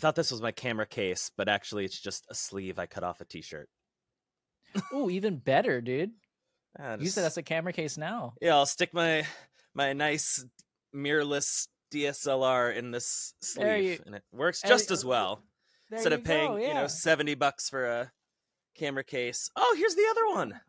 thought this was my camera case, but actually it's just a sleeve I cut off a t-shirt. Ooh, even better, dude. Use just- it as a camera case now. Yeah, I'll stick my my nice mirrorless DSLR in this sleeve, you- and it works just you- as well. Instead of paying, go, you know, seventy bucks for a camera case. Oh, here's the other one.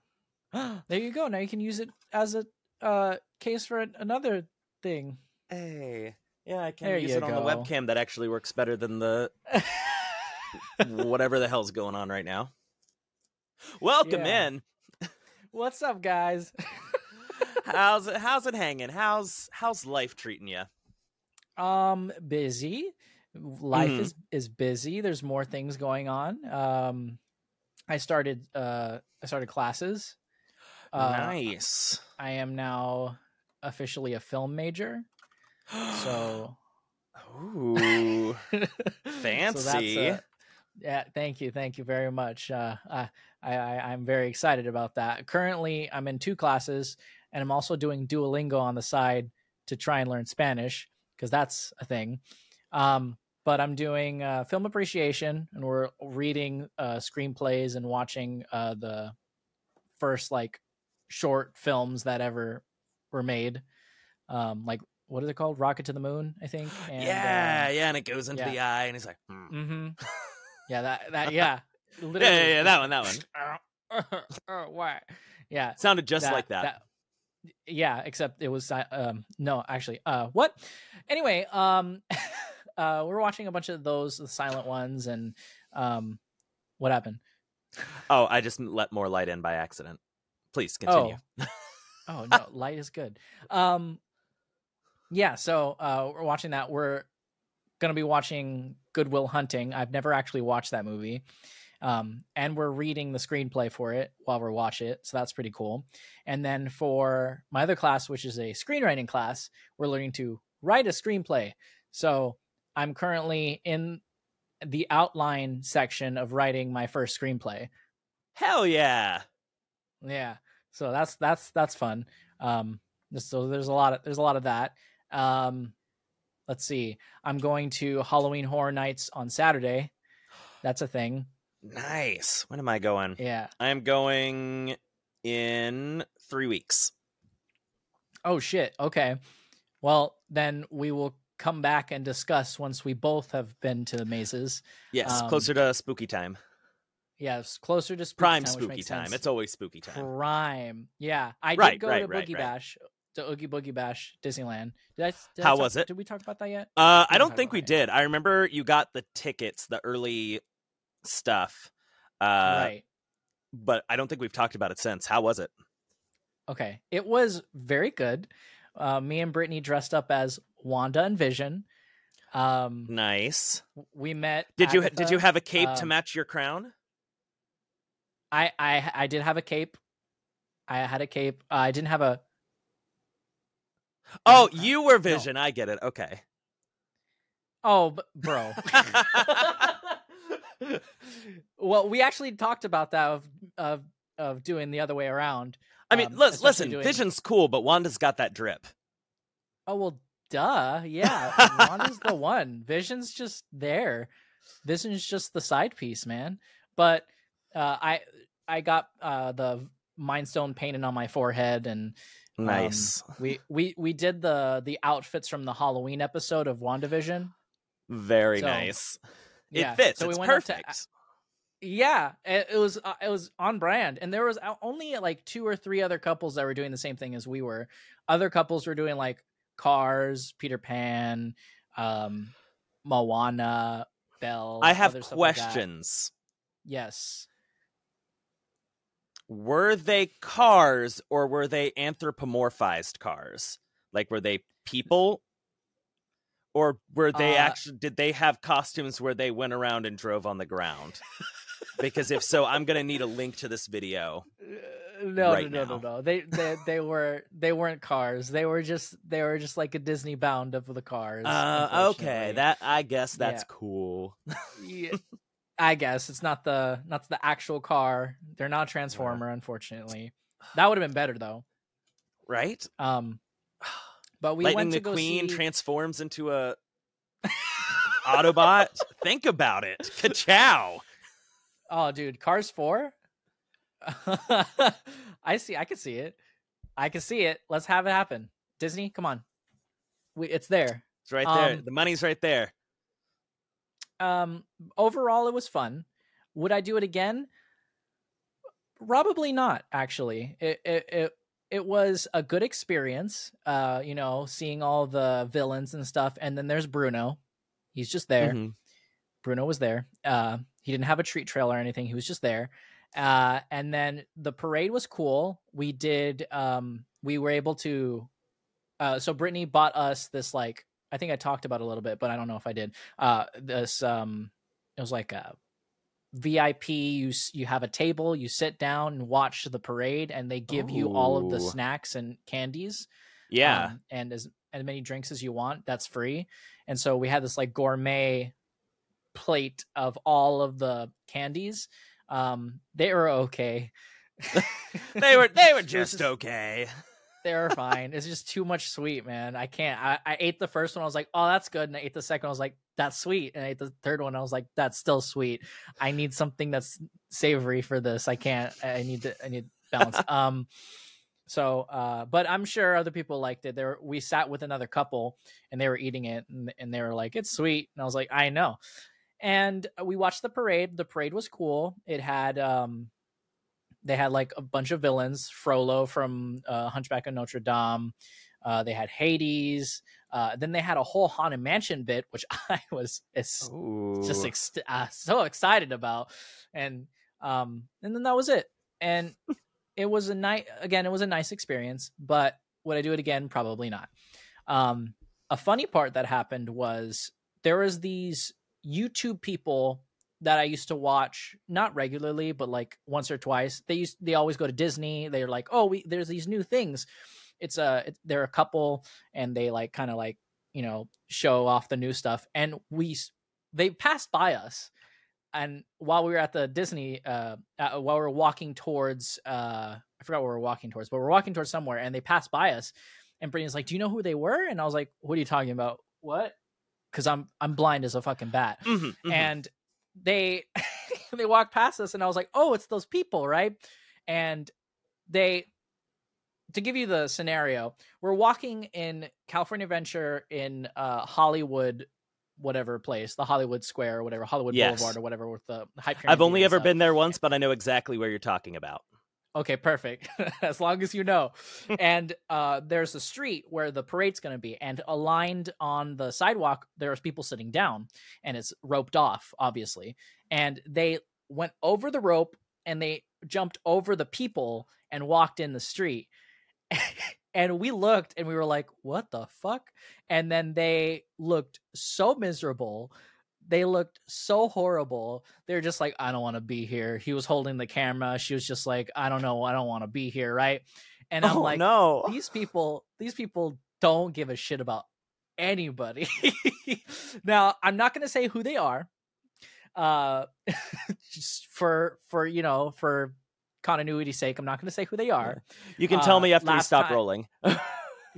there you go. Now you can use it as a uh, case for an- another thing. Hey, yeah, I can There use it on the webcam. That actually works better than the whatever the hell's going on right now. Welcome Yeah. in. What's up, guys? How's it? How's it hanging? How's how's life treating you? Um, busy. Life Mhm. is is busy. There's more things going on. Um, I started uh I started classes. Uh, nice. I am now officially a film major. So Ooh, So that's, fancy. uh, yeah, thank you, thank you very much. Uh, I, I, I- I'm very excited about that. Currently, I'm in two classes, and I'm also doing Duolingo on the side to try and learn Spanish because that's a thing. Um, but I'm doing uh, film appreciation, and we're reading uh, screenplays and watching uh, the first like short films that ever were made. Um, like what is it called? Rocket to the Moon, I think. And, yeah, um, yeah, and it goes into yeah. the eye, and he's like, hmm. Mm-hmm. Yeah, that that yeah. yeah, Literally. yeah, yeah, that one, that one. oh, why? Yeah, Sounded just like that. Yeah, except it was uh, um no, actually. Uh what? Anyway, um uh we're watching a bunch of those the silent ones and um what happened? Oh, I just let more light in by accident. Please continue. Oh no, light is good. Um yeah, so uh we're watching that. We're gonna be watching Good Will Hunting. I've never actually watched that movie. Um, and we're reading the screenplay for it while we watch it, so that's pretty cool. And then for my other class, which is a screenwriting class, we're learning to write a screenplay. So I'm currently in the outline section of writing my first screenplay. Hell yeah. Yeah. So that's that's that's fun. Um so there's a lot of there's a lot of that. Um let's see. I'm going to Halloween Horror Nights on Saturday. That's a thing. Nice. When am I going? Yeah. I'm going in three weeks. Oh shit. Okay. Well, then we will come back and discuss once we both have been to the mazes. Yes, Um, closer to spooky time. Yeah, it's closer to spooky Prime time, spooky time. sense. It's always spooky time. Prime. Yeah. I Right, did go right, to right, Boogie. Bash to Oogie Boogie Bash Disneyland. Did I, did I How talk- was it? Did we talk about that yet? Uh, I don't think we did. I remember you got the tickets, the early stuff. Uh, right. But I don't think we've talked about it since. How was it? Okay. It was very good. Uh, me and Brittany dressed up as Wanda and Vision. Um, Nice. we met. Did you did you have a cape to um, match your crown? I I I did have a cape. I had a cape. Uh, I didn't have a. Oh, uh, you were Vision. I get it. Okay. Oh, b- bro. well, we actually talked about that of of of doing the other way around. I mean, Um, lis- listen, doing- Vision's cool, but Wanda's got that drip. Oh well, duh. Yeah, Wanda's the one. Vision's just there. Vision's just the side piece, man. But uh, I I got uh, the Mind Stone painted on my forehead, and um, Nice. we we we did the the outfits from the Halloween episode of WandaVision. Very so, nice. yeah, It fits. so we it's went up to- perfect. Yeah, it, it was uh, it was on brand, and there was only like two or three other couples that were doing the same thing as we were. Other couples were doing like Cars, Peter Pan, um, Moana, Belle. I have stuff like questions. yes, were they cars or were they anthropomorphized cars? Like were they people? Or were they Uh, actually did they have costumes where they went around and drove on the ground? because if so, I'm gonna need a link to this video. Uh, no, right no, no, no, no. They they they were they weren't cars. They were just they were just like a Disney bound of the cars. Uh, okay, that I guess that's Yeah. cool. Yeah, I guess it's not the not the actual car. They're not a Transformer, unfortunately. That would have been better though. right? Um, but we Lightning went to go McQueen see. transforms into a Autobot, think about it. Ka-chow. Oh, dude, Cars 4? I see. I can see it. I can see it. Let's have it happen. Disney, come on. We, it's there. It's right there. Um, the money's right there. Um, overall, it was fun. Would I do it again? Probably not. Actually, it it it, it was a good experience. Uh, you know, seeing all the villains and stuff, and then there's Bruno. He's just there. Mhm. Bruno was there. Uh, he didn't have a treat trail or anything. He was just there. Uh, and then the parade was cool. We did. Um, we were able to. Uh, so Brittany bought us this like I think I talked about a little bit, but I don't know if I did. Uh, this um, it was like a VIP. You you have a table. You sit down and watch the parade, and they give you all of the snacks and candies Yeah. um, and as as many drinks as you want that's free and so we had this like gourmet plate of all of the candies um they were okay they were they were just okay. They were fine it's just too much sweet man. I can't I, I ate the first one i was like oh that's good and i ate the second one i was like that's sweet and i ate the third one i was like that's still sweet. I need something that's savory for this. I can't i need to i need balance. Um so uh but i'm sure other people liked it. There we sat with another couple and they were eating it and, and they were like it's sweet and i was like i know. And we watched the parade. The parade was cool. It had um they had like a bunch of villains frollo from uh, hunchback of notre dame uh, they had hades uh, then they had a whole haunted mansion bit which i was just ex- uh, so excited about and um and then that was it. And it was a night again it was a nice experience but would i do it again? Probably not. Um a funny part that happened was there was these youtube people that i used to watch not regularly but like once or twice. They used they always go to disney. They're like oh we there's these new things. It's a it, they're a couple and they like kind of like you know show off the new stuff and we they passed by us and while we were at the disney uh, uh while we were walking towards uh i forgot where we are walking towards but we're walking towards somewhere and they passed by us and brittany's like do you know who they were? And i was like what are you talking about? What? Because i'm i'm blind as a fucking bat. Mhm, mhm. and they they walked past us and i was like oh it's those people right and they to give you the scenario we're walking in california adventure in uh hollywood whatever place the hollywood square or whatever hollywood Yes. boulevard or whatever with the hype I've only ever been there once, but I know exactly where you're talking about. Okay, perfect. as long as you know. and uh, there's a street where the parade's going to be, and aligned on the sidewalk, there's people sitting down, and it's roped off, obviously. And they went over the rope and they jumped over the people and walked in the street. and we looked and we were like, what the fuck? And then they looked so miserable. They looked so horrible. They're just like, I don't want to be here. He was holding the camera. She was just like, I don't know. I don't want to be here. Right. And I'm oh like, no. these people, these people don't give a shit about anybody. now, I'm not going to say who they are. Uh, just for, for, you know, for continuity's sake, I'm not going to say who they are. You can tell uh, me after we stop time- rolling.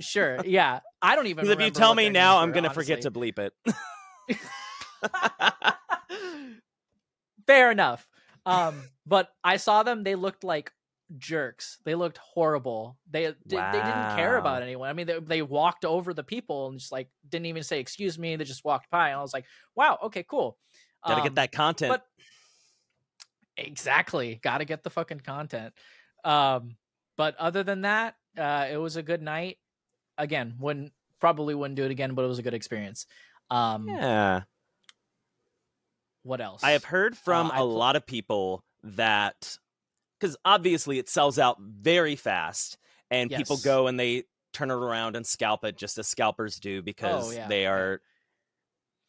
Sure. Yeah. I don't even if you tell me now, I'm gonna forget to bleep it. Fair enough. Um, but I saw them. They looked like jerks. They looked horrible. They they, they didn't care about anyone. I mean, they, they walked over the people and just like didn't even say excuse me. They just walked by, and I was like, wow, okay, cool. Gotta Um, get that content. But exactly, got to get the fucking content. Um, but other than that, uh, it was a good night. Again, wouldn't probably wouldn't do it again, but it was a good experience. Um, yeah. What else? I have heard uh, from a pl- lot of people that because obviously it sells out very fast, and people go and they turn it around and scalp it just as scalpers do oh, because Oh, yeah, they are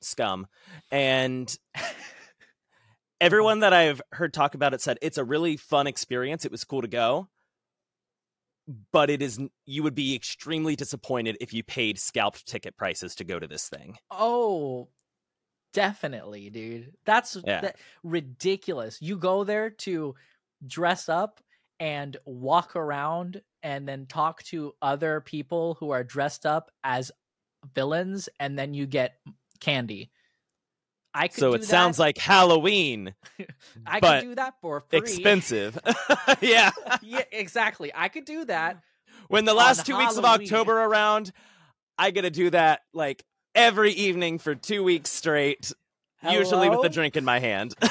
scum. And everyone that I've heard talk about it said it's a really fun experience. It was cool to go. But it is you would be extremely disappointed if you paid scalped ticket prices to go to this thing. Oh, definitely, dude. That's Yeah. that- ridiculous. You go there to dress up and walk around and then talk to other people who are dressed up as villains and then you get candy. I could so it sounds like Halloween, I could do that for free. expensive. yeah. yeah, exactly. I could do that. When the last two weeks of October around, I get to do that like every evening for two weeks straight, usually with Hello? a drink in my hand.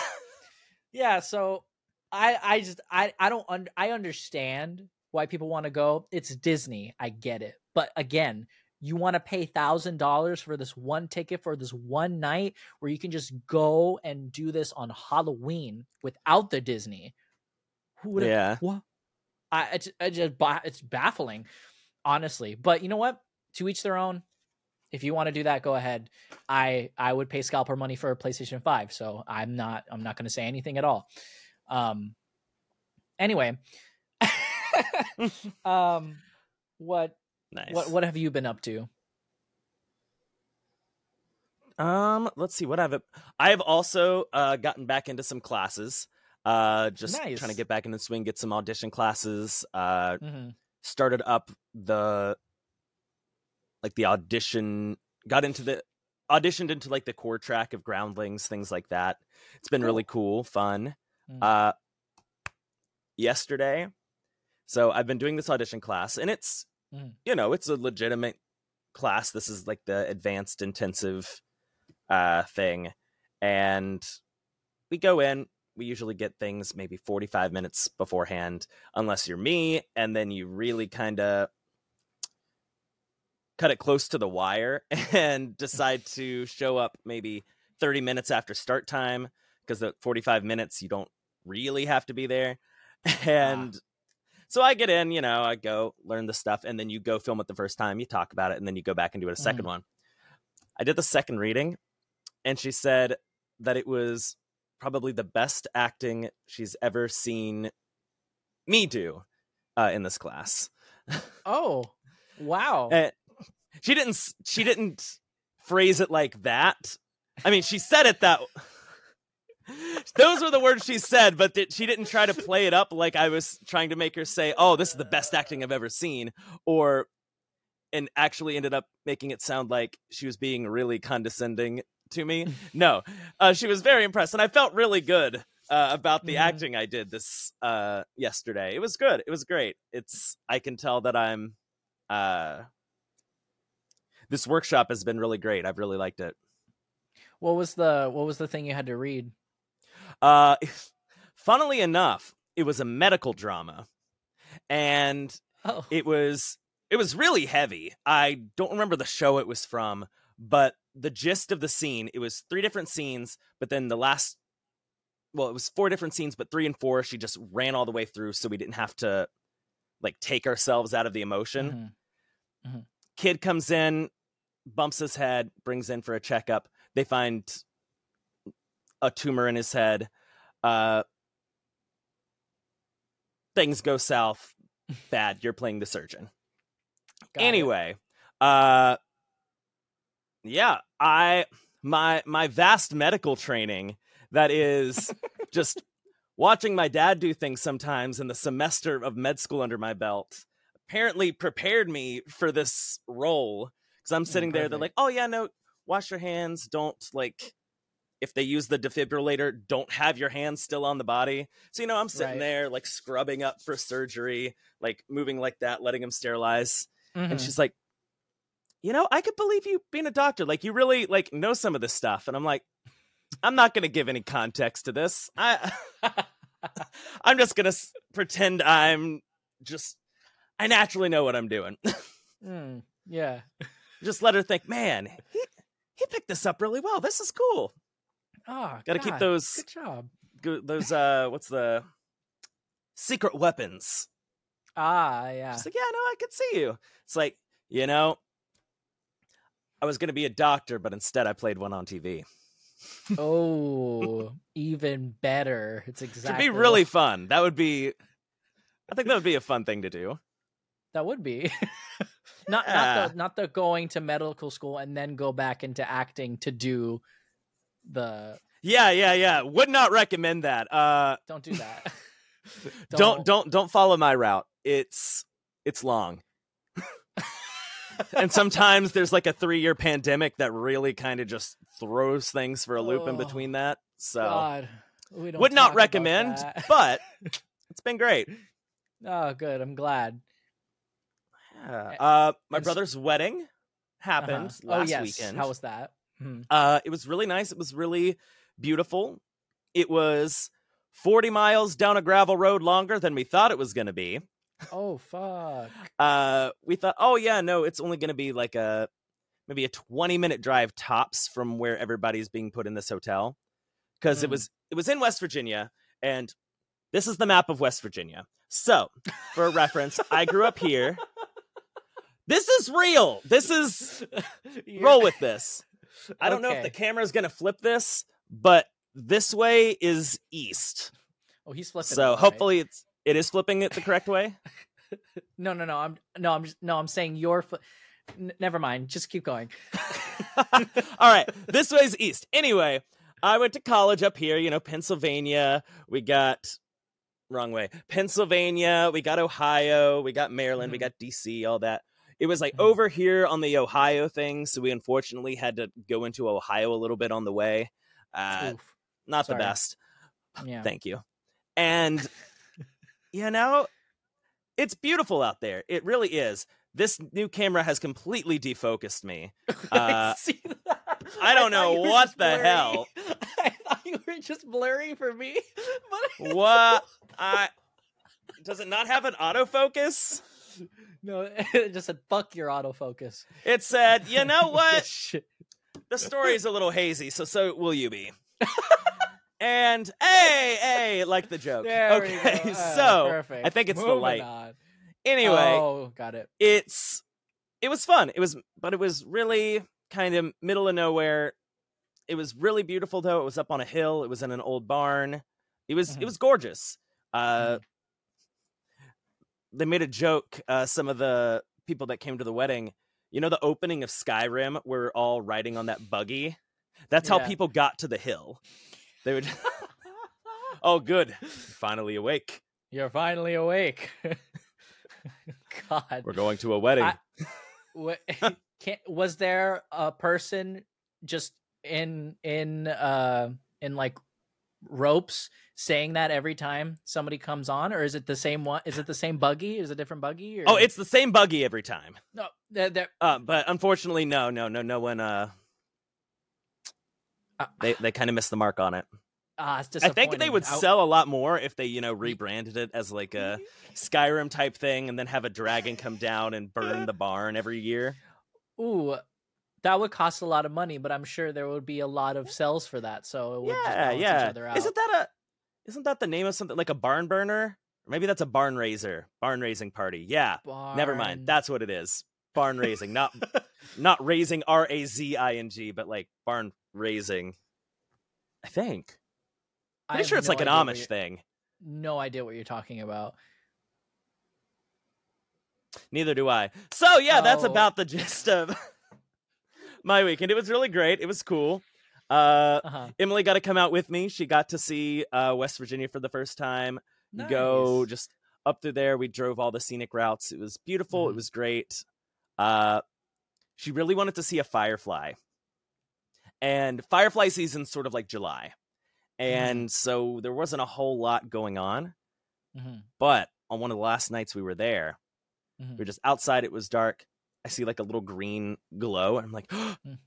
Yeah, so I I just I I don't un- I understand why people want to go. It's Disney. I get it. But again, you want to pay thousand dollars for this one ticket for this one night where you can just go and do this on Halloween without the Disney. Who would yeah. what? I it's, I just it's baffling, honestly. But you know what? To each their own. If you want to do that, go ahead. I I would pay scalper money for a PlayStation Five, so I'm not I'm not going to say anything at all. Um. Anyway, um, what Nice. what what have you been up to? Um, let's see what I've I've also uh gotten back into some classes. Uh just trying to get back in the swing, get some audition classes. Uh hmm started up the like the audition got into the auditioned into like the core track of groundlings things like that it's been really cool fun Mm. uh yesterday so i've been doing this audition class and it's Mm. you know it's a legitimate class this is like the advanced intensive uh thing and we go in we usually get things maybe 45 minutes beforehand unless you're me and then you really kind of cut it close to the wire and decide to show up maybe 30 minutes after start time because the 45 minutes you don't really have to be there. Ah. And so i get in you know i go learn the stuff and then you go film it the first time you talk about it and then you go back and do it a 2nd mm-hmm. one. I did the second reading and she said that it was probably the best acting she's ever seen me do uh, in this class. Oh, wow. and eh, she didn't she didn't phrase it like that. I mean she said it that those were the words she said but that she didn't try to play it up like i was trying to make her say oh this is the best acting i've ever seen or and actually ended up making it sound like she was being really condescending to me. No. Uh, she was very impressed and i felt really good uh, about the Mhm. acting i did this uh, yesterday. It was good. It was great. It's i can tell that i'm uh this workshop has been really great. I've really liked it. What was the what was the thing you had to read? uh funnily enough it was a medical drama. And Oh, it was it was really heavy. I don't remember the show it was from but the gist of the scene it was three different scenes but then the last well it was four different scenes but three and four she just ran all the way through so we didn't have to like take ourselves out of the emotion. Mhm. kid comes in bumps his head brings in for a checkup. They find a tumor in his head. Uh things go south. Bad. You're playing the surgeon. Got it. anyway uh yeah i my my vast medical training that is just watching my dad do things sometimes in the semester of med school under my belt apparently prepared me for this role because i'm sitting there they're like oh yeah no wash your hands don't like if they use the defibrillator don't have your hands still on the body so you know i'm sitting Right. there like scrubbing up for surgery like moving like that letting him sterilize and Mhm. she's like you know i could believe you being a doctor like you really like know some of this stuff and i'm like i'm not gonna give any context to this i i'm just gonna s- pretend i'm just i naturally know what i'm doing Mm, yeah. Just let her think man he he picked this up really well this is cool Oh, gotta keep those Good job. go- those uh what's the secret weapons Ah, yeah. She's like, yeah, no, I could see you. It's like, you know, I was going to be a doctor, but instead I played one on TV. oh, even better. It's It'd be really fun. That would be, I think that would be a fun thing to do. That would be. not Yeah. not the not the going to medical school and then go back into acting to do the Yeah, yeah, yeah. Would not recommend that. Uh, don't do that. don't don't don't follow my route. It's it's long. and sometimes there's like a three year pandemic that really kind of just throws things for a loop in Oh, between that. So God, we don't would not recommend, but it's been great. oh, good. I'm glad. Yeah. Uh, my and s- brother's wedding happened Uh-huh. last oh yes. weekend. How was that? Hmm. Uh, it was really nice. It was really beautiful. It was 40 miles down a gravel road longer than we thought it was going to be. Oh fuck. Uh, we thought, oh yeah, no, it's only going to be like a maybe a 20 minute drive tops from where everybody's being put in this hotel because it Mm. was it was in West Virginia and this is the map of West Virginia. So, for reference, I grew up here. This is real. This is roll with this. I don't know if the Okay. camera's going to flip this, but this way is east. Oh, he's flipping. So right. hopefully it's it is flipping it the correct way. No, no, no. I'm no. I'm just no. I'm saying your. Fl- N- never mind. Just keep going. All right, this way's east. Anyway, I went to college up here, you know, Pennsylvania. We got wrong way. Pennsylvania, we got Ohio, we got Maryland, we Mhm. got DC, all that. It was like Mhm. over here on the Ohio thing, so we unfortunately had to go into Ohio a little bit on the way. Uh, Oof. not sorry. the best. Yeah. Thank you. And you know, it's beautiful out there. It really is. This new camera has completely defocused me. Uh, see that. I don't thought know what the blurry. hell. I thought you were just blurry for me. But What? I does it not have an autofocus? no, it just said fuck your autofocus. It said, you know what? The story's a little hazy, so so will you be. and hey, hey, like the joke. There okay. Uh, so perfect. I think it's the Moving light. on. Anyway, Oh, got it. it's it was fun. It was but it was really kind of middle of nowhere. It was really beautiful though. It was up on a hill. It was in an old barn. It was Mhm. it was gorgeous. Uh they made a joke uh some of the people that came to the wedding, you know the opening of Skyrim where we're all riding on that buggy? That's how people got to the hill. They would Oh good. Finally awake. You're finally awake. God. We're going to a wedding. I- What, was there a person just in in uh in like ropes saying that every time somebody comes on or is it the same one is it the same buggy is it a different buggy or oh, it's the same buggy every time. no Uh, but unfortunately, no, no, no, no one. Uh, uh, they they kind of missed the mark on it. ah, it's I think they would sell a lot more if they, you know, rebranded it as like a Skyrim type thing, and then have a dragon come down and burn the barn every year. ooh that would cost a lot of money but i'm sure there would be a lot of sales for that so it would Yeah, each yeah. other out. Isn't that a? Isn't that the name of something like a barn burner? Or maybe that's a barn raiser, barn raising party. Yeah, never mind. That's what it is. Barn raising, not not raising R A Z I N G, but like barn raising. I think. I Pretty sure it's no like an Amish thing. no idea what you're talking about Neither do I. So yeah, that's Oh. about the gist of my weekend. It was really great. It was cool. Uh, uh-huh Emily got to come out with me. She got to see uh, West Virginia for the first time. Go just up through there. We drove all the scenic routes. It was beautiful. It Mhm. was great. Uh, she really wanted to see a firefly, and firefly season's sort of like July, and so there wasn't a whole lot going on. Mhm. But on one of the last nights we were there, we were just outside. It was dark. I see like a little green glow, and I'm like, Mm.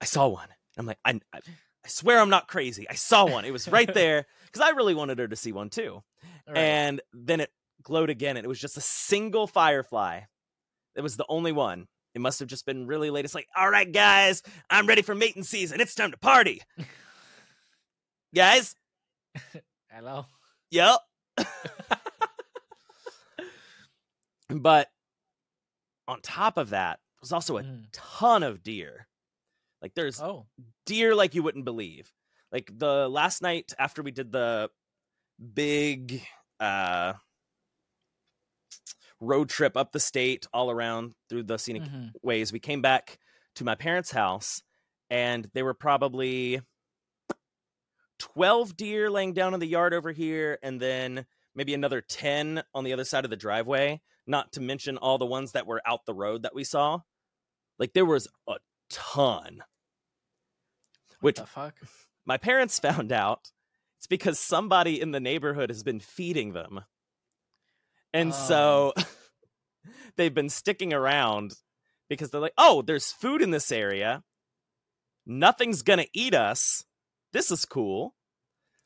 I saw one. I'm like, I, I, I swear I'm not crazy. I saw one. It was right there because I really wanted her to see one too. Right. And then it glowed again, and it was just a single firefly. It was the only one. It must have just been really late. It's like, all right, guys, I'm ready for mating season. It's time to party, guys. hello Yep. but on top of that, there's also a Mhm. ton of deer. Like there's oh deer like you wouldn't believe. Like the last night after we did the big uh road trip up the state all around through the scenic mhm. ways, we came back to my parents' house and there were probably 12 deer laying down in the yard over here and then maybe another 10 on the other side of the driveway, not to mention all the ones that were out the road that we saw. Like there was a ton. What Which the fuck? my parents found out it's because somebody in the neighborhood has been feeding them. And so oh. they've been sticking around because they're like, oh, there's food in this area. Nothing's going to eat us. This is cool.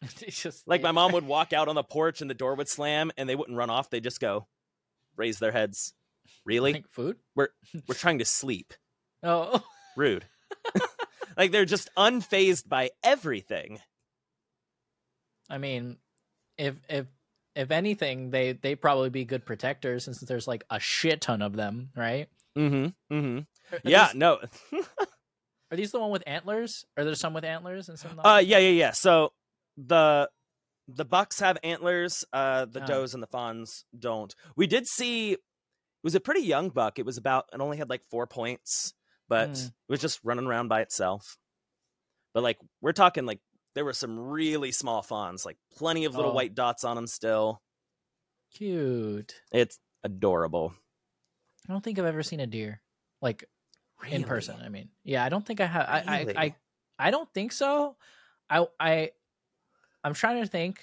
Just Like my mom would walk out on the porch and the door would slam and they wouldn't run off. They just go raise their heads. Really? Think food. We're trying to sleep. Oh, Rude. like they're just unfazed by everything. I mean, if if if anything, they they probably be good protectors since there's like a shit ton of them, right? Mm-hmm. Mm-hmm. Are Yeah, these, no. are these the one with antlers? Are there some with antlers and some? Not? Uh yeah, yeah, yeah. So the the bucks have antlers, uh the Oh. does and the fawns don't. We did see it was a pretty young buck. It was about it only had like 4 points, but Mm. it was just running around by itself. But like we're talking like there were some really small fawns, like plenty of little Oh. white dots on them still. Cute. It's adorable. I don't think I've ever seen a deer like in person. I mean, yeah, I don't think I have. I, I I I don't think so. I I I'm trying to think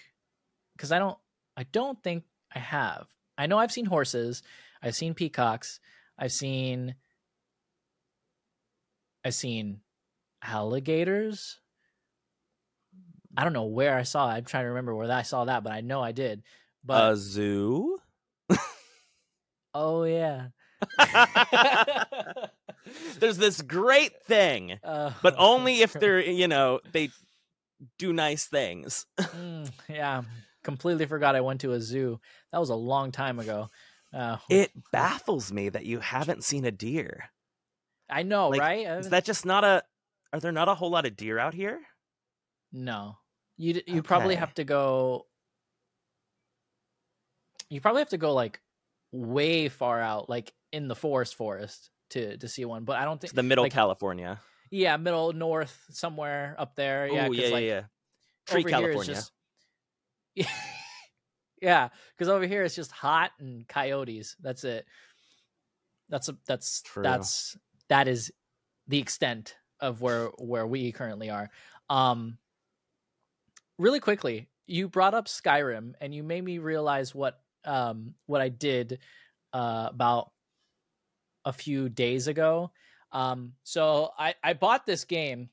because I don't I don't think I have. I know I've seen horses. I've seen peacocks. I've seen I've seen alligators. I don't know where I saw. it. I'm trying to remember where I saw that, but I know I did. But a zoo? oh yeah. There's this great thing, Uh, but only if they're, you know, they do nice things. Mm, yeah, completely forgot I went to a zoo. That was a long time ago. Uh, It baffles me that you haven't seen a deer. I know, like, right? Is that just not a are there not a whole lot of deer out here? no, you you probably have to go. You probably have to go like way far out, like in the forest, forest to to see one. But I don't think the middle like, California. Yeah, middle north somewhere up there. Yeah, Oh, 'cause, yeah, yeah, like, yeah. Tree California. just yeah because over here it's just hot and coyotes that's it that's a that's True. that's that is the extent of where where we currently are um really quickly you brought up skyrim and you made me realize what um what i did uh about a few days ago um so i i bought this game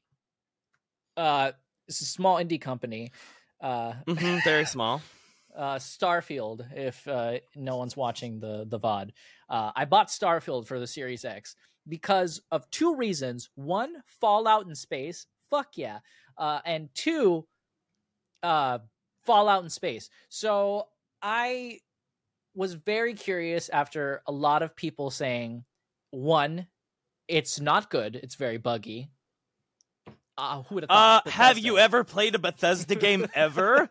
uh it's a small indie company uh Mhm, very small. uh, Starfield. If uh, no one's watching the the VOD, uh, I bought Starfield for the Series X because of two reasons: one, Fallout in space, fuck yeah, uh, and two, uh, Fallout in space. So I was very curious after a lot of people saying, one, it's not good; it's very buggy. Uh, who would have Uh thought? have you ever played a Bethesda game ever?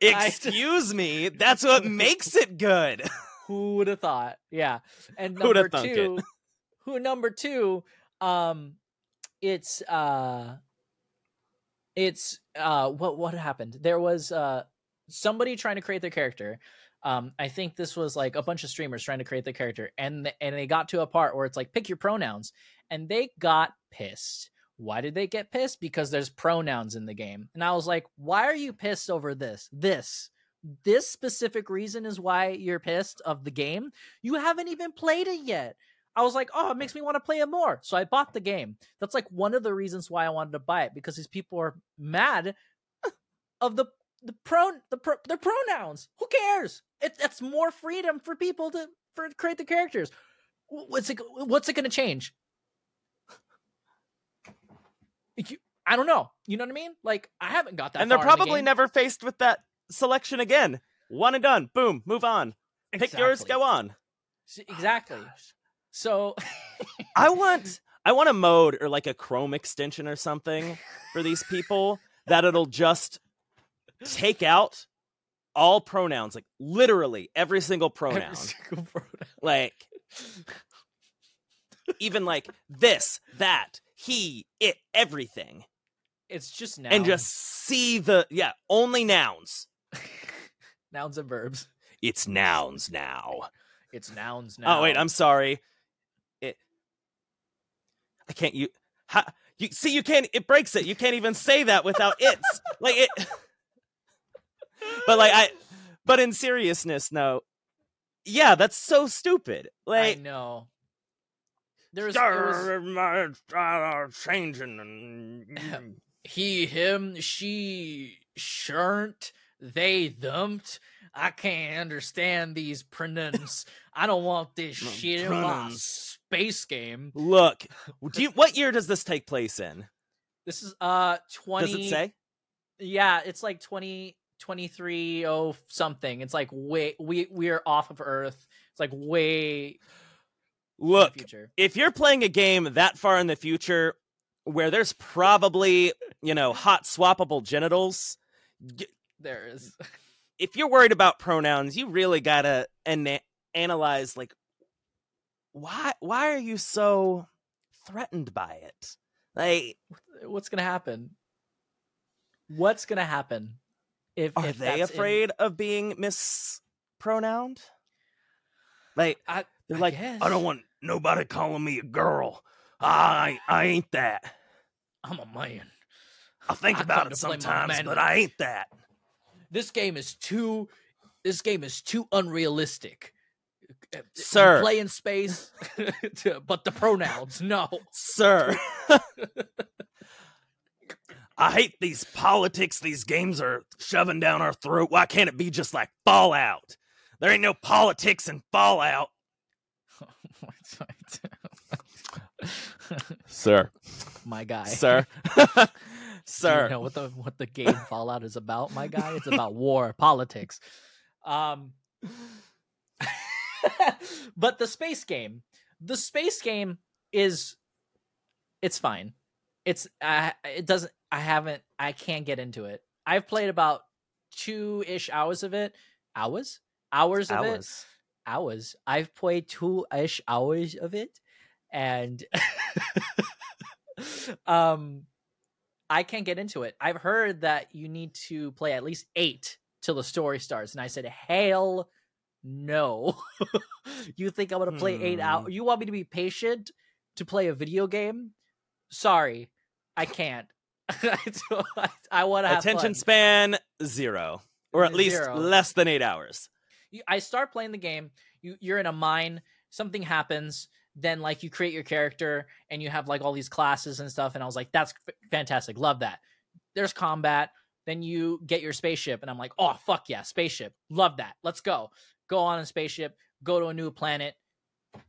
Excuse me, that's what makes it good. Who would have thought? Yeah. And number thunk it? two, who number two, um, it's uh, it's uh, what what happened? There was uh somebody trying to create their character. Um, I think this was like a bunch of streamers trying to create the character, and and they got to a part where it's like pick your pronouns, and they got pissed. Why did they get pissed? Because there's pronouns in the game, and I was like, why are you pissed over this? This this specific reason is why you're pissed of the game. You haven't even played it yet. I was like, oh, it makes me want to play it more. So I bought the game. That's like one of the reasons why I wanted to buy it because these people are mad of the the pro the pro, their pronouns. Who cares? It, it's more freedom for people to for create the characters. What's it what's it going to change? You- I don't know. You know what I mean? Like I haven't got that. and they're far in the probably game. never faced with that selection again. One and done. Boom, move on. Pick yours, go on. S- Exactly. Oh, so I want I want a mode or like a Chrome extension or something for these people that it'll just take out all pronouns, like literally every single pronoun. every single pronoun. like even like this, that, he, it, everything. It's just now. And just see the yeah, only nouns. nouns and verbs. It's nouns now. It's nouns now. Oh wait, I'm sorry. It. I can't. You. How, you see, you can't. It breaks it. You can't even say that without it's like it. but like I. But in seriousness, no. Yeah, that's so stupid. Like I know. There's was changing. he, him, she, shernt, they, thumped. I can't understand these pronouns. I don't want this shit in my space game. Look, do you, what year does this take place in? This is uh twenty. Does it say? Yeah, it's like 20, 23, oh something. It's like way we we're off of Earth. It's like way in the Look, future. if you're playing a game that far in the future where there's probably, you know, hot swappable genitals, y- There is. if you're worried about pronouns, you really got to ana- analyze like why why are you so threatened by it? Like What's gonna happen? What's gonna happen? If are if they that's in- afraid of being mispronounced? Like I, they're I like guess. I don't want nobody calling me a girl. I I ain't that. I'm a man. I think I about it to play my sometimes, but. I ain't that. This game is too. This game is too unrealistic. Uh, you Sir. play in space, but the pronouns no. Sir. I hate these politics these games are shoving down our throat. Why can't it be just like Fallout? There ain't no politics in Fallout. Sir. my guy, Sir. Do you Sir. know what the what the game Fallout is about, my guy? It's about war, politics. Um, but the space game, the space game is, it's fine. It's uh, it doesn't. I haven't. I can't get into it. I've played about two ish hours of it. Hours, hours of it. Hours. Hours. I've played two ish hours of it, and um, I can't get into it. I've heard that you need to play at least eight till the story starts, and I said, "Hell, no! you think I'm gonna play eight Hmm. hours? You want me to be patient to play a video game? Sorry, I can't. I, I want to have Attention fun. span zero. Or at least Zero. less than eight hours. you, I start playing the game. You you're in a mine. Something happens. Then like you create your character and you have like all these classes and stuff. And I was like, that's f- fantastic. Love that. There's combat. Then you get your spaceship, and I'm like, oh fuck yeah, spaceship. Love that. Let's go. Go on a spaceship. Go to a new planet.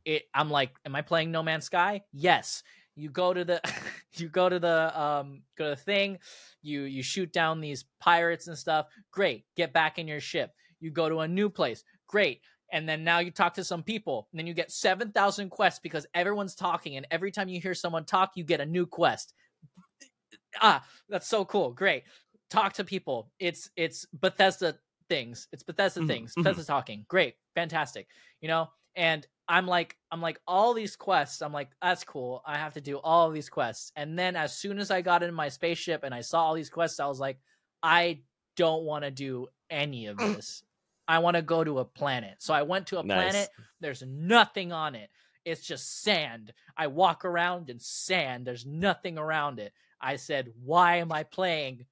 It. I'm like, am I playing No Man's Sky? Yes. You go to the, you go to the um, go to the thing. You you shoot down these pirates and stuff. Great. Get back in your ship. You go to a new place. Great. And then now you talk to some people. And then you get 7,000 quests because everyone's talking. And every time you hear someone talk, you get a new quest. Ah, that's so cool. Great. Talk to people. It's it's Bethesda things. It's Bethesda Mhm, things. mhm. Bethesda talking. Great. Fantastic. You know? And I'm like, I'm like, all these quests, I'm like, that's cool. I have to do all of these quests. And then as soon as I got in my spaceship and I saw all these quests, I was like, I don't want to do any of this. I want to go to a planet. So I went to a Nice. planet. There's nothing on it. It's just sand. I walk around in sand. There's nothing around it. I said, why am I playing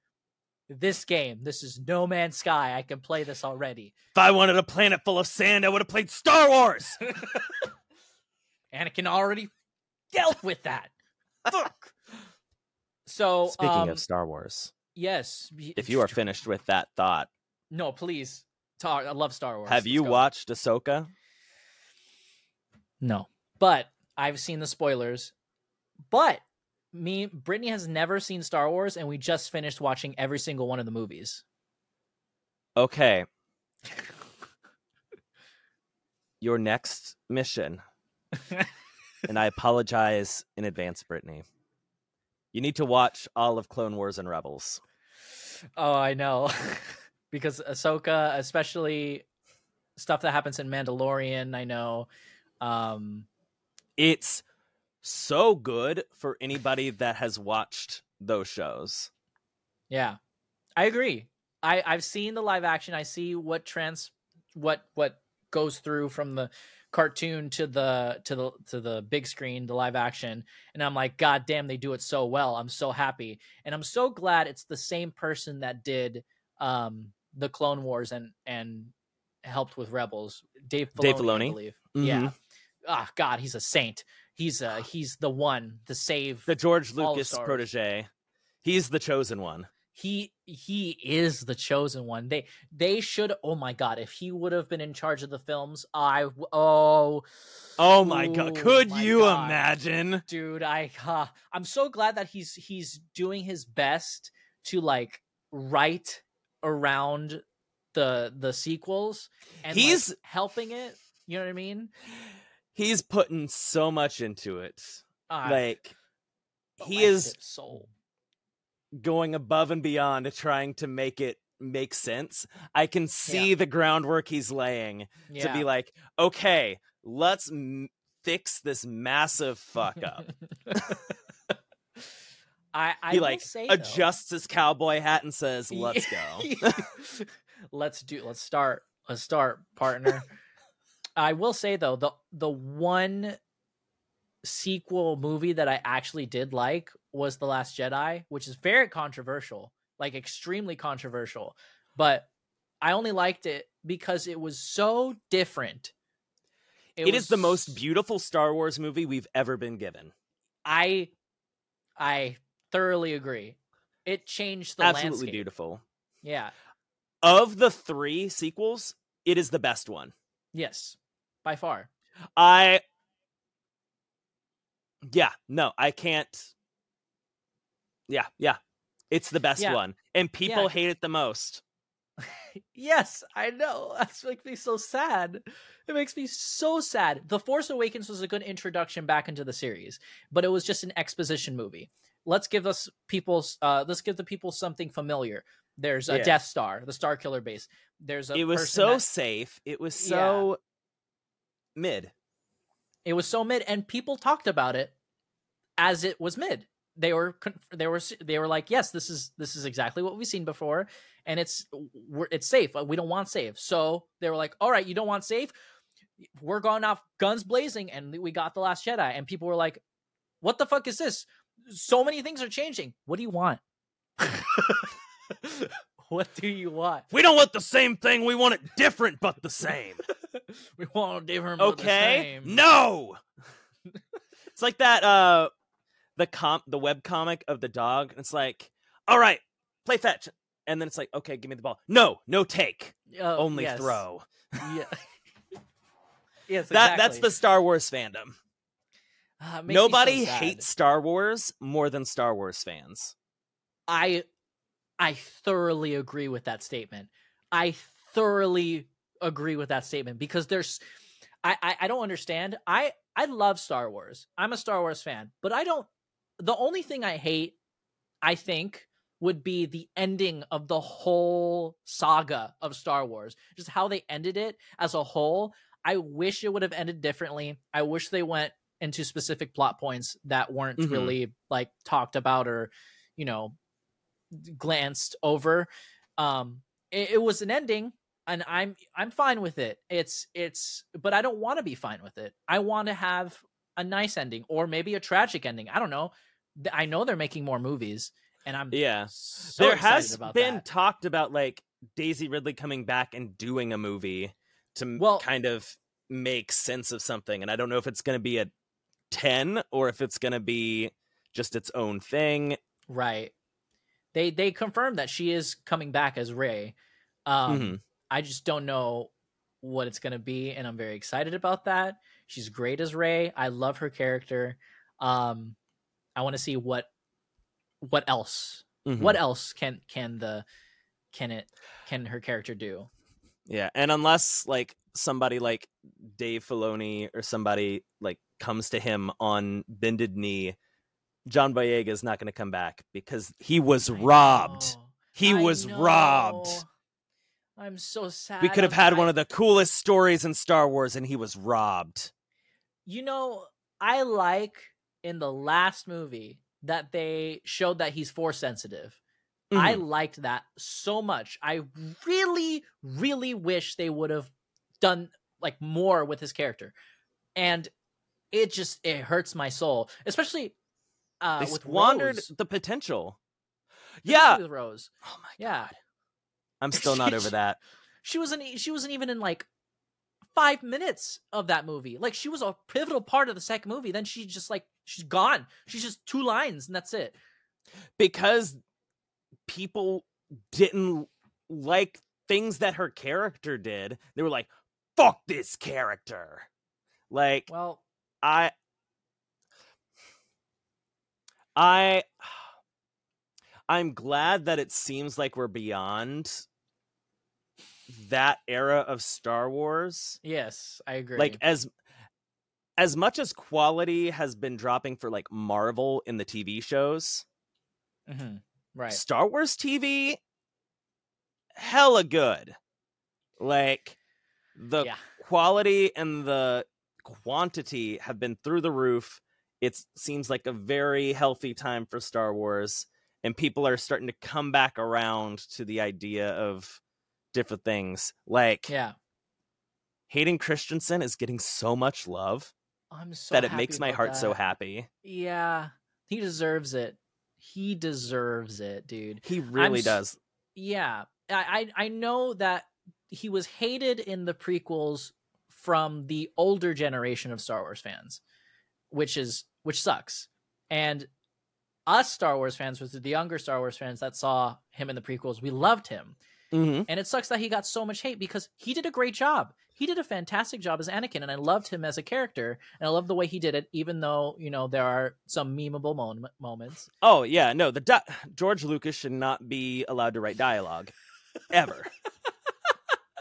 this game? This is No Man's Sky. I can play this already. If I wanted a planet full of sand, I would have played Star Wars. Anakin already dealt with that. Fuck. So, Speaking um, of Star Wars, yes, if you are finished with that thought, no, please talk. I love Star Wars. have Let's you go. watched Ahsoka? No, but I've seen the spoilers. But me, Brittany has never seen Star Wars, and we just finished watching every single one of the movies. Okay, your next mission, and I apologize in advance, Brittany. You need to watch all of Clone Wars and Rebels. Oh, I know. because Ahsoka, especially stuff that happens in Mandalorian, I know. Um, It's so good for anybody that has watched those shows. yeah, I agree. I I've seen the live action. I see what trans what what goes through from the cartoon to the to the to the big screen, the live action, and I'm like, God damn, they do it so well. I'm so happy, and I'm so glad it's the same person that did um the Clone Wars and and helped with Rebels, Dave Filoni, Dave Filoni. I believe. Mhm. Yeah. Ah, God, he's a saint. He's uh he's the one to save the George the Lucas protege. He's the chosen one. he he is the chosen one they they should oh my god if he would have been in charge of the films I oh Oh my god! Could my you God. imagine? dude i uh, i'm so glad that he's he's doing his best to like write around the the sequels and like, He's- helping it you know what i mean He's putting so much into it. Ah, like he is soul going above and beyond trying to make it make sense. I can see the groundwork he's laying yeah. to be like, okay, let's m- fix this massive fuck up. I, I he like say, though- adjusts his cowboy hat and says, "Let's go." let's do let's start let's start partner i will say though the the one sequel movie that i actually did like was the last jedi which is very controversial like extremely controversial but i only liked it because it was so different it is the was- most beautiful Star Wars movie we've ever been given. i i thoroughly agree it changed the landscape. Absolutely landscape. beautiful. yeah Of the three sequels, it is the best one. yes by far I Yeah, no, I can't Yeah, yeah. It's the best Yeah. one. And people Yeah. hate it the most. Yes, I know. That's makes me so sad. It makes me so sad. The Force Awakens was a good introduction back into the series, but it was just an exposition movie. Let's give us people's uh let's give the people something familiar. There's a Yeah. Death Star, the Star Killer base. There's a It was so that- safe. It was so mid. it was so mid and people talked about it as it was mid. They were they were they were like yes this is this is exactly what we've seen before and it's we're, it's safe. Uh, we don't want safe. So they were like all right you don't want safe? We're going off guns blazing and we got the last jedi and people were like what the fuck is this? So many things are changing. What do you want what do you want We don't want the same thing. We want it different but the same. we want a different but the okay? No. it's like that uh the comp the web comic of the dog. It's like, "All right, play fetch." And then it's like, "Okay, give me the ball." No, no take. Oh, Only yes. throw. Yeah. yes, That that's the Star Wars fandom. Makes me so Nobody hates Star Wars more than Star Wars fans. I I thoroughly agree with that statement. I thoroughly agree with that statement because there's I, I I don't understand. I I love Star Wars. I'm a Star Wars fan, but I don't the only thing I hate I think would be the ending of the whole saga of Star Wars. Just how they ended it as a whole. I wish it would have ended differently. I wish they went into specific plot points that weren't Mhm. really like talked about or you know glanced over um it, it was an ending and i'm i'm fine with it it's it's but i don't want to be fine with it i want to have a nice ending or maybe a tragic ending i don't know i know they're making more movies and i'm Yeah. so there has been that. talked about like Daisy Ridley coming back and doing a movie to Well- kind of make sense of something and I don't know if it's going to be a 10 or if it's going to be just its own thing. right they they confirmed that she is coming back as Rey um Mhm. I just don't know what it's going to be and I'm very excited about that. She's great as Rey. I love her character. Um I want to see what what else Mhm. what else can can the can it can her character do? Yeah, and unless like somebody like Dave Filoni or somebody like comes to him on bended knee, John Boyega is not going to come back because he was I robbed. know. He I was robbed. I'm so sad. We could have had I- one of the coolest stories in Star Wars, and he was robbed. You know, I like in the last movie that they showed that he's force sensitive. I Mhm. liked that so much. I really, really wish they would have done like more with his character, and it just it hurts my soul, especially uh, with squandered Rose. the potential. Yeah. with Rose. Oh my Yeah, I'm still not over that. she wasn't. She wasn't even in like five minutes of that movie. Like she was a pivotal part of the second movie. Then she just like she's gone. She's just two lines and that's it. because people didn't like things that her character did. They were like, "Fuck this character." Like Well, I I I'm glad that it seems like we're beyond that era of Star Wars. yes, I agree. Like as as much as quality has been dropping for like Marvel in the TV shows, Mhm. right. Star Wars TV hella good. Like the yeah. quality and the quantity have been through the roof. It seems like a very healthy time for Star Wars, and people are starting to come back around to the idea of different things. Like Yeah. Hayden Christensen is getting so much love I'm so that it makes my heart so happy. Yeah. He deserves it. He deserves it, dude. He really s- does. Yeah. I, I I know that he was hated in the prequels from the older generation of Star Wars fans, which is which sucks. And us Star Wars fans, with the younger Star Wars fans that saw him in the prequels, we loved him. hmm And it sucks that he got so much hate because he did a great job. He did a fantastic job as Anakin, and I loved him as a character, and I love the way he did it, even though you know there are some memeable moments. Oh yeah, no, the di- George Lucas should not be allowed to write dialogue ever.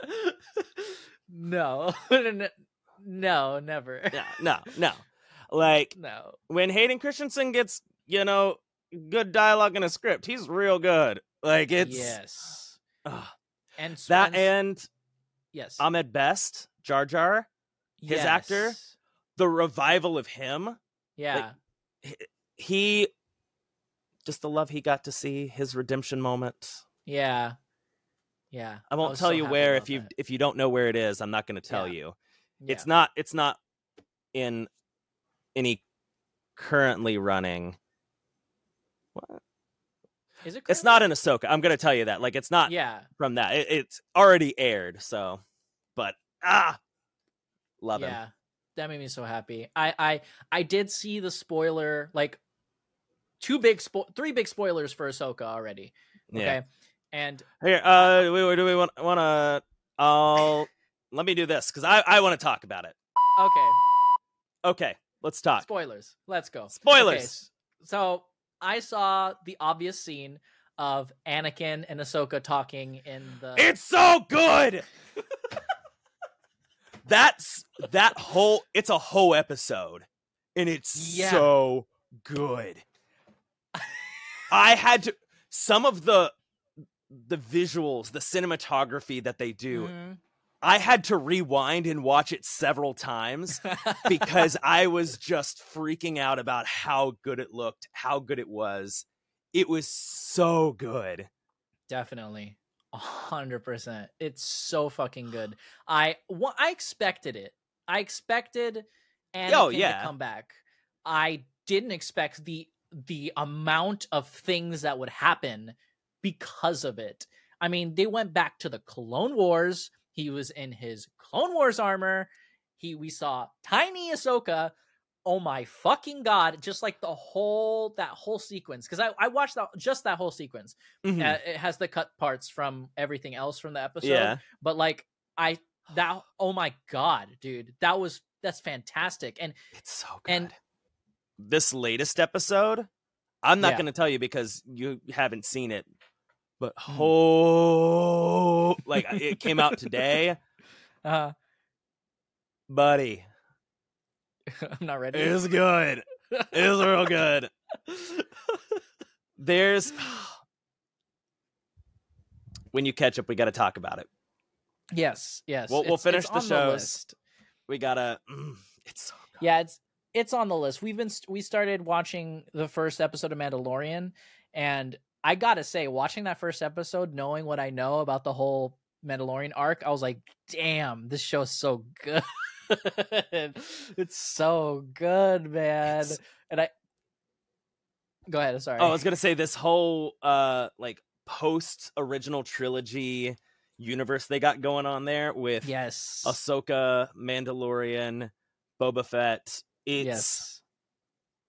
no, no, never, no, no, no. Like no. when Hayden Christensen gets, you know, good dialogue in a script, he's real good. Like it's yes, ugh. and that and and yes, Ahmed Best, Jar Jar, his actor? The revival of him, Yeah, he just the love he got to see, his redemption moment. yeah, yeah. I won't was tell so you where if you that. if you don't know where it is, I'm not going to tell Yeah. you. Yeah. It's not it's not in any currently running. What? Is it? It's not in Ahsoka. I'm going to tell you that. Like it's not Yeah, from that. It, it's already aired, so but ah love him. yeah that made me so happy i i i did see the spoiler like two big spo- three big spoilers for ahsoka already okay Yeah. and Here, uh, we, do we want want to? I'll let me do this because I I want to talk about it. okay Okay, let's talk. spoilers let's go Spoilers. Okay, so i saw the obvious scene of anakin and ahsoka talking in the It's so good. That's that whole. It's a whole episode, and it's Yeah. so good. I had to some of the the visuals, the cinematography that they do. Mhm. I had to rewind and watch it several times because I was just freaking out about how good it looked, how good it was. It was so good. Definitely. A hundred percent. It's so fucking good. I I expected it. I expected and Oh, yeah. to come back. I didn't expect the the amount of things that would happen because of it. I mean, they went back to the Clone Wars. He was in his Clone Wars armor. He we saw tiny Ahsoka. Oh my fucking god! Just like the whole that whole sequence because I I watched that just that whole sequence. Mhm. Uh, it has the cut parts from everything else from the episode. yeah. But like I that oh my god, dude, that was that's fantastic. And It's so good. And- this latest episode, I'm not Yeah. going to tell you because you haven't seen it. But oh, like it came out today, uh buddy. I'm not ready. It's good. It's real good. There's when you catch up, we got to talk about it. yes, yes. We'll- we'll finish the show. list. We gotta. Mm, it's so good. Yeah, it's it's on the list. We've been st- we started watching the first episode of Mandalorian, and I gotta say, watching that first episode, knowing what I know about the whole Mandalorian arc, I was like, damn, this show's so good. it's so good, man. It's- and I go ahead. Sorry. Oh, I was gonna say this whole uh like post original trilogy universe they got going on there with yes. Ahsoka, Mandalorian, Boba Fett. It's yes.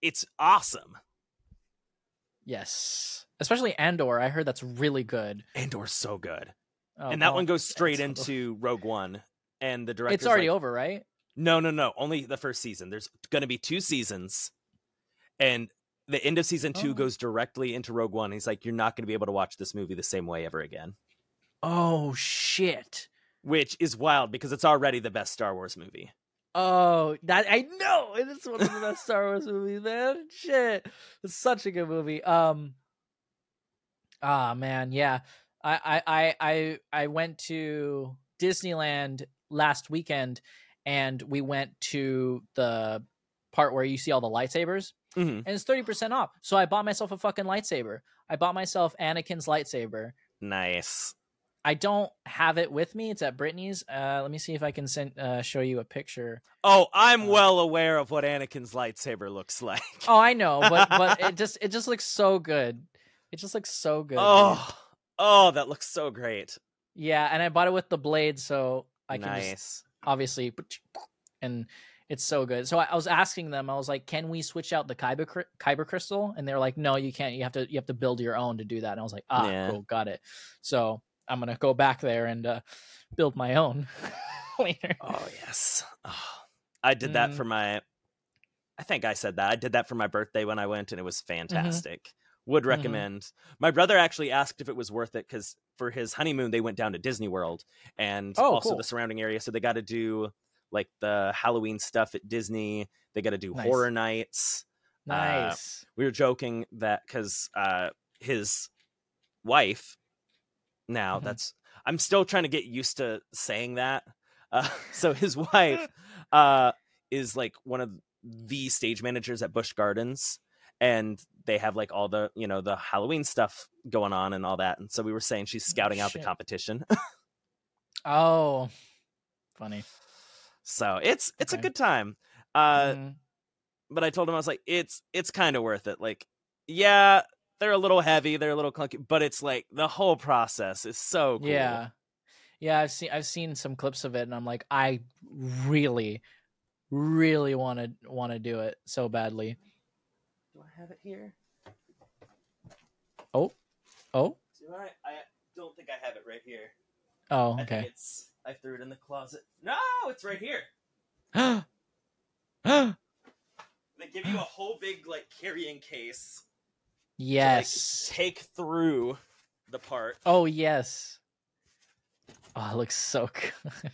it's awesome. Yes. Especially Andor. I heard that's really good. Andor's so good, Oh, and that well, one oh, goes straight into Rogue One. And the director, It's already over, right? No, no, no. Only the first season. There's going to be two seasons, and the end of season two Oh. goes directly into Rogue One. He's like, you're not going to be able to watch this movie the same way ever again, Oh shit. which is wild because it's already the best Star Wars movie. Oh, that I know it is one of the best Star Wars movies, man. Shit, it's such a good movie. Um, ah man, yeah. I I I I, I went to Disneyland last weekend, and we went to the part where you see all the lightsabers, Mhm. and it's thirty percent off. So I bought myself a fucking lightsaber. I bought myself Anakin's lightsaber. Nice. I don't have it with me. It's at Brittany's. Uh, let me see if I can send uh, show you a picture. Oh, I'm Uh, well aware of what Anakin's lightsaber looks like. Oh, I know, but but it just it just looks so good. It just looks so good. oh, oh, that looks so great. yeah, and I bought it with the blade, so I can just obviously and it's so good. So I, I was asking them, I was like, "Can we switch out the kyber kyber crystal?" And they're like, "No, you can't. You have to you have to build your own to do that." And I was like, "Ah, Yeah. cool, got it." So I'm gonna go back there and uh, build my own later. Oh yes. Oh, I did that Mm. for my. I think I said that. I did that for my birthday when I went, and it was Mm-hmm. fantastic. Would recommend. My brother actually asked if it was worth it because for his honeymoon they went down to Disney World and Oh, also cool. the surrounding area. So they got to do like the Halloween stuff at Disney. They got to do Nice. horror nights. Nice. we were joking that because uh his wife now Mhm. that's i'm still trying to get used to saying that uh so his wife uh is like one of the stage managers at Busch Gardens and they have like all the you know the halloween stuff going on and all that and so we were saying she's scouting out the competition oh, funny. so it's it's a good time uh Mhm. but I told him I was like, it's it's kind of worth it. Like, yeah, they're a little heavy, they're a little clunky, but it's like the whole process is so cool. Yeah. Yeah, I've seen I've seen some clips of it and I'm like I really really want to want to do it so badly. Do I have it here? Oh. Oh. Do I? I don't think I have it right here. Oh, I think okay. it's I threw it in the closet. No, it's right here. They give you a whole big like carrying case yes. to like, take through the part. Oh, yes. Oh, it looks so good.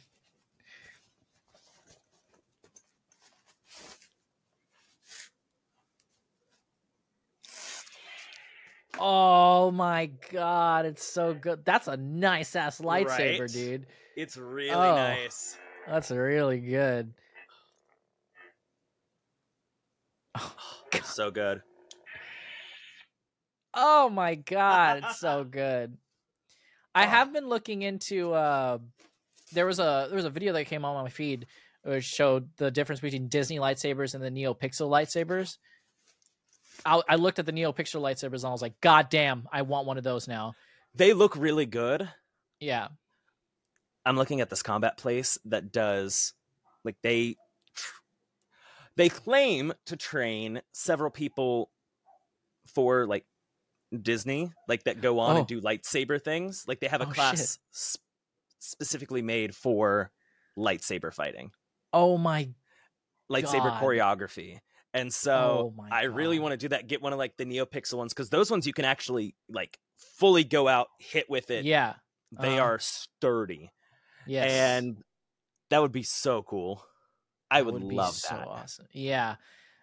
Oh my god, it's so good. That's a nice ass lightsaber, Right? dude. It's really Oh. nice. That's really good. So good. Oh my god, it's so good. I have been looking into uh there was a there was a video that came on my feed which showed the difference between Disney lightsabers and the NeoPixel lightsabers. I, I looked at the NeoPixel lightsabers and I was like, God damn, I want one of those now. They look really good. Yeah. I'm looking at this combat place that does like they they claim to train several people for like Disney, like that go on Oh. and do lightsaber things. Like they have a Oh, class s- specifically made for lightsaber fighting, Oh my lightsaber God. choreography. And so Oh I really want to do that. Get one of like the NeoPixel ones because those ones you can actually like fully go out hit with it. yeah. They uh-huh. are sturdy. Yes. and that would be so cool. I would, be love so that. awesome. Yeah,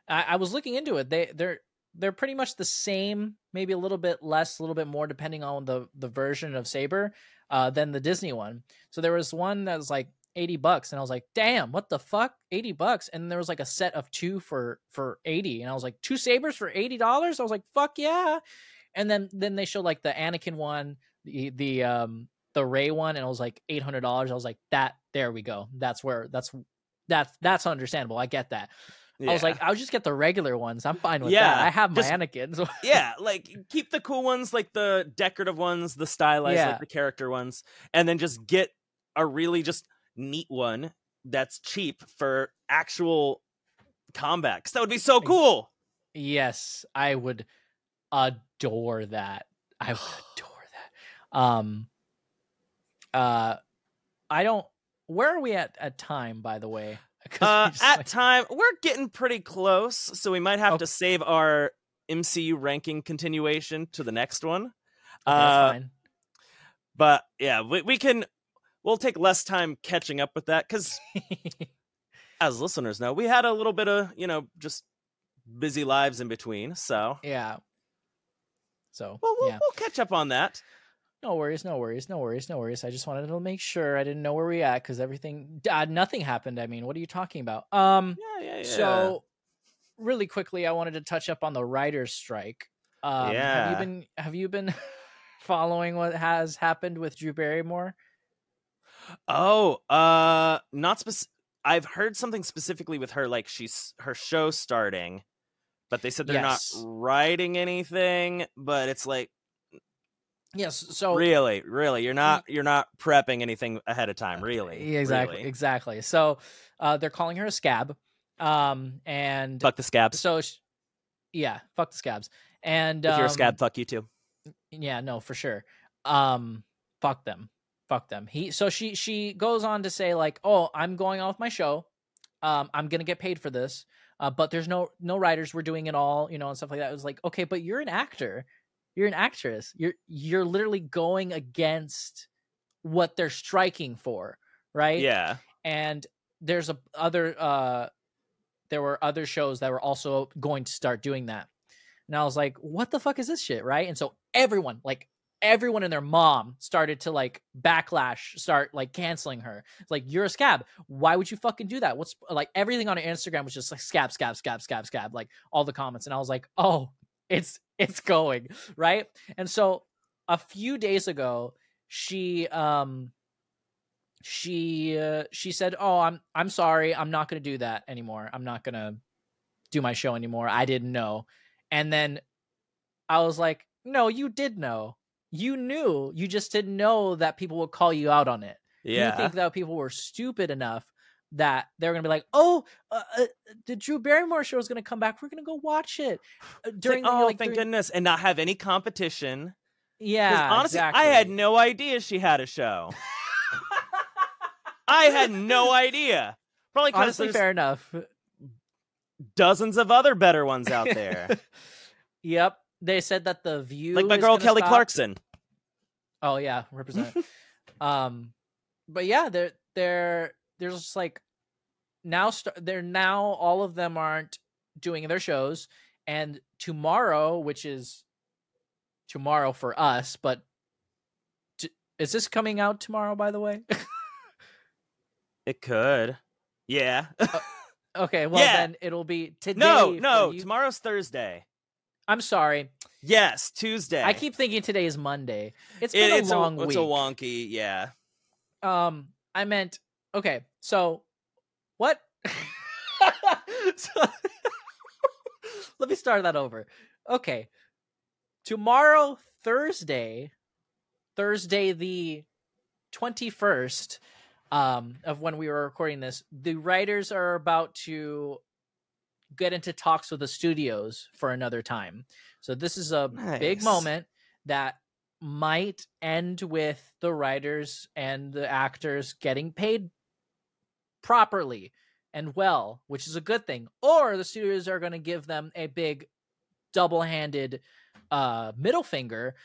I, I was looking into it. They they're they're pretty much the same, maybe a little bit less, a little bit more, depending on the the version of Saber, uh, than the Disney one. So there was one that was like eighty bucks, and I was like, damn, what the fuck, eighty bucks? And there was like a set of two for for eighty, and I was like, two sabers for eighty dollars. I was like, fuck yeah. and then then they showed like the Anakin one, the the um the Rey one, and it was like eight hundred dollars. I was like, that there we go. That's where that's that's that's understandable. I get that. I was like, I'll just get the regular ones. I'm fine with Yeah, that. I have my just- Anakin. So yeah, like keep the cool ones, like the decorative ones, the stylized, Yeah. like the character ones, and then just get a really just neat one that's cheap for actual combat. 'cause that would be so cool. yes, I would adore that. I would adore that. Um uh I don't where are we at at time by the way? Uh, at like- time, we're getting pretty close, so we might have Okay. to save our MCU ranking continuation to the next one. That's Uh, but yeah, we, we can. We'll take less time catching up with that because, as listeners know, we had a little bit of you know just busy lives in between. So yeah. So we'll, we'll, yeah. we'll catch up on that. No worries, no worries, no worries, no worries. I just wanted to make sure I didn't know where we at because everything, uh, nothing happened. I mean, what are you talking about? Um, Yeah, yeah, yeah. so really quickly, I wanted to touch up on the writers' strike. Um, have you been have you been following what has happened with Drew Barrymore? oh, uh, not spec. I've heard something specifically with her, like she's her show starting, but they said they're Yes. not writing anything. But it's like Yes. So really, really, you're not you're not prepping anything ahead of time, really. Exactly, really. exactly. So uh, they're calling her a scab, um, and Fuck the scabs. so sh- yeah, fuck the scabs. And if you're a um, scab, fuck you too. yeah no for sure um fuck them fuck them he so she she goes on to say like oh i'm going with my show um i'm gonna get paid for this uh but there's no no writers we're doing it all you know and stuff like that it was like okay but you're an actor you're an actress. You're you're literally going against what they're striking for right? Yeah. and there's a other uh there were other shows that were also going to start doing that. And i was like what the fuck is this shit? Right? And so everyone like everyone and their mom started to like backlash start like canceling her. It's like you're a scab. Why would you fucking do that? What's like everything on her instagram was just like scab scab scab scab scab like all the comments. And i was like oh it's it's going right? And so a few days ago she um she uh, she said oh i'm i'm sorry i'm not going to do that anymore. I'm not going to do my show anymore. I didn't know. And then i was like no you did know. You knew. You just didn't know that people would call you out on it. Yeah. you think that people were stupid enough that they're going to be like oh uh, uh, the drew barrymore show is going to come back we're going to go watch it Uh, like, during the, oh, like, thank during- goodness, and not have any competition. yeah honestly, exactly. I had no idea she had a show. I had no idea. Probably honestly fair enough dozens of other better ones out there, yep they said that the view like my girl Kelly stop. Clarkson. Oh yeah, represent. um, but yeah, they're they're there's just like now st- they're now all of them aren't doing their shows, and tomorrow, which is tomorrow for us, but t- is this coming out tomorrow? By the way, It could. Yeah. okay, well Yeah. then it'll be today. no, no. you- Tomorrow's Thursday. I'm sorry, Yes, Tuesday. I keep thinking today is Monday. it's been it's a long a, week. It's a wonky. Yeah. Um, I meant okay. So, what? So- let me start that over. Okay, tomorrow, Thursday, Thursday the twenty first, um, of when we were recording this, the writers are about to get into talks with the studios for another time. So this is a big moment that might end with the writers and the actors getting paid properly and well, which is a good thing. Or the studios are going to give them a big double-handed uh middle finger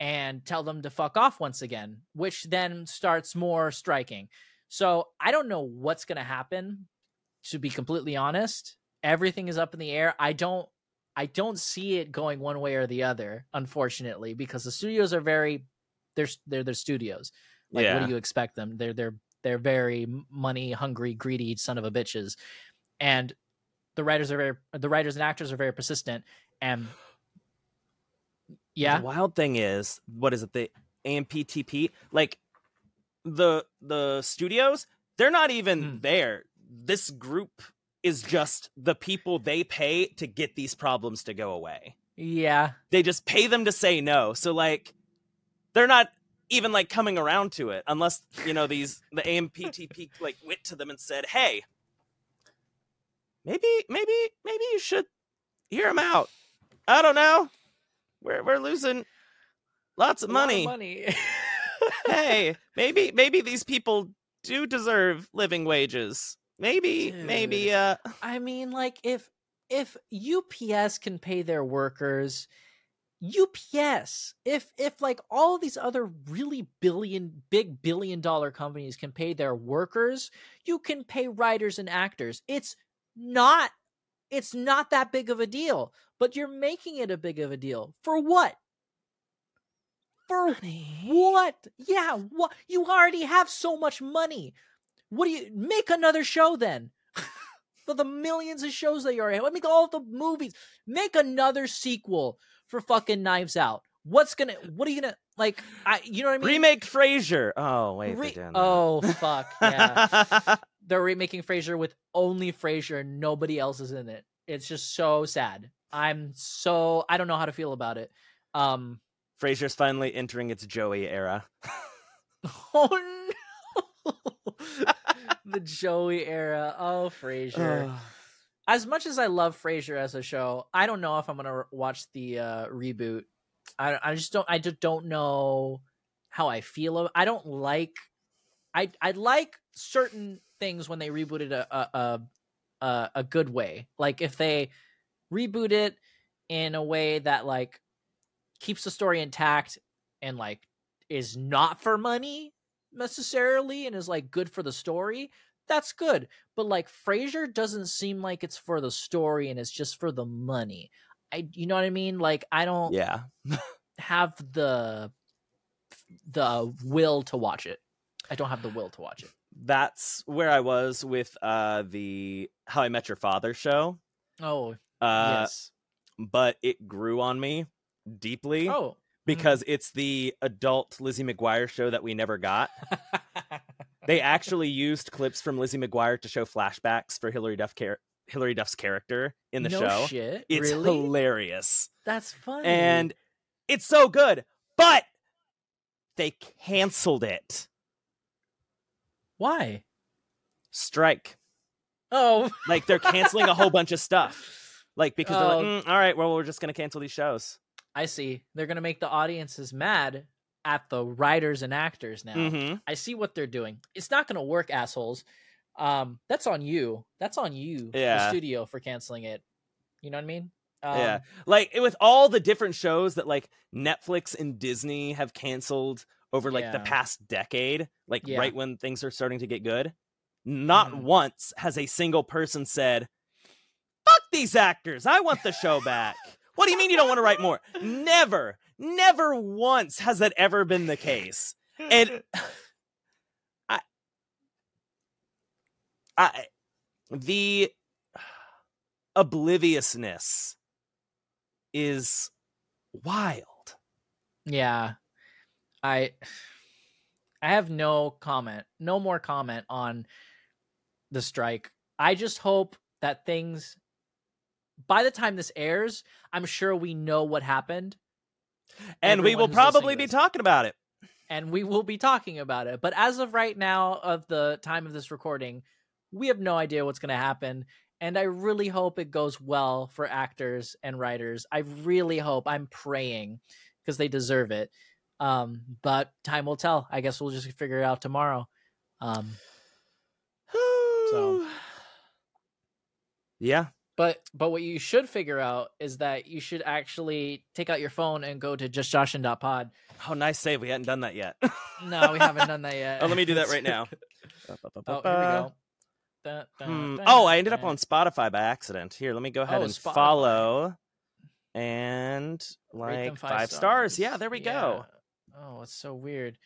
and tell them to fuck off once again, which then starts more striking. So, I don't know what's going to happen to be completely honest. Everything is up in the air. I don't I don't see it going one way or the other, unfortunately, because the studios are very they're they're their studios. Like yeah. what do you expect them? They're they're they're very money hungry, greedy son of a bitches. And the writers are very the writers and actors are very persistent and Yeah. The wild thing is, what is it? The AMPTP, like the the studios, they're not even Hmm. there. This group is just the people they pay to get these problems to go away. Yeah. They just pay them to say no. So like, they're not even like coming around to it unless you know these the AMPTP like went to them and said, "Hey, maybe maybe maybe you should hear him out." I don't know. We're we're losing lots of A lot money. money. hey, maybe maybe these people do deserve living wages. Maybe maybe uh I mean, like if if UPS can pay their workers, UPS, if if like all these other really billion big billion dollar companies can pay their workers, you can pay writers and actors. It's not it's not that big of a deal, but you're making it a big of a deal. For what? For what? Yeah, what? You already have so much money. What do you make another show then? for the millions of shows that you already have. Make all the movies. Make another sequel for fucking Knives Out. What's gonna? What are you gonna like? I, you know what I mean? remake Frasier. Oh wait, Re- oh fuck yeah! They're remaking Frasier with only Frasier and nobody else is in it. It's just so sad. I'm so I don't know how to feel about it. Um. Frasier's finally entering its Joey era. Oh no. the Joey era. Oh, Frasier. as much as I love Frasier as a show, I don't know if I'm gonna watch the uh, reboot. I I just don't I just don't know how I feel. ab- I don't like. I I like certain things when they rebooted a a, a, a good way. Like if they reboot it in a way that like keeps the story intact and like is not for money necessarily and is like good for the story that's good but like Frasier doesn't seem like it's for the story and it's just for the money. I you know what I mean? Like I don't yeah. have the the will to watch it. I don't have the will to watch it. That's where I was with uh the How I Met Your Father show. Oh, Uh yes. but it grew on me deeply Oh. because it's the adult Lizzie McGuire show that we never got. They actually used clips from Lizzie McGuire to show flashbacks for Hilary Duff Hilary Duff's character in the no show. shit. It's really? hilarious. That's funny. And it's so good. But they canceled it. why? Strike. Oh, Like they're canceling a whole bunch of stuff. Like because they're Oh. like, "Mm, all right, well, we're just gonna cancel these shows. I see. They're gonna make the audiences mad at the writers and actors now. hmm I see what they're doing. It's not going to work, assholes. Um, that's on you. That's on you, the studio, for canceling it. You know what I mean? Um, yeah, like with all the different shows that like Netflix and Disney have canceled over like the past decade, like Yeah. right when things are starting to get good. Not Mhm. once has a single person said, "Fuck these actors! I want the show back." what do you mean you don't want to write more? Never, never once has that ever been the case. And I, I, the obliviousness is wild. yeah. I, I have no comment, no more comment on the strike. I just hope that things, by the time this airs, I'm sure we know what happened. And we will probably be talking about it. and we will be talking about it. But as of right now, of the time of this recording, we have no idea what's going to happen. And I really hope it goes well for actors and writers. I really hope. I'm praying because they deserve it. Um, but time will tell. I guess we'll just figure it out tomorrow. Um, So- yeah, but but what you should figure out is that you should actually take out your phone and go to justjoshin.pod. oh, nice save. We hadn't done that yet. No, we haven't done that yet. oh, let me do that right now. Oh, here we go. Hmm. Oh, I ended up on Spotify by accident. Here, let me go ahead Oh, and Spotify. follow and like five, stars. Yeah, there we go. Oh, it's so weird.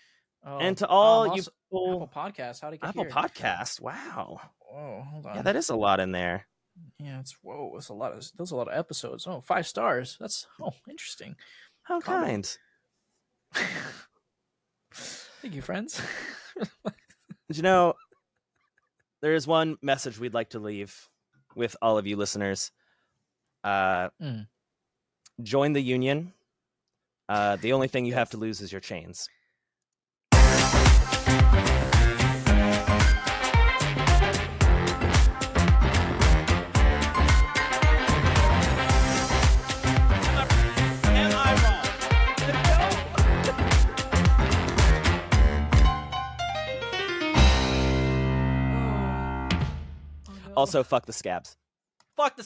Oh, And to um, all you also- people, Apple Podcast, how to get Apple here? Podcast. Wow. Whoa, hold on. Yeah, that is a lot in there. Yeah, it's whoa. It's a lot of those. a lot of episodes. Oh, five stars. That's oh, interesting. How kind. Thank you, friends. you know, there is one message we'd like to leave with all of you listeners. Uh, Mm. Join the union. Uh, the only thing you have to lose is your chains. Also, fuck the scabs. Fuck the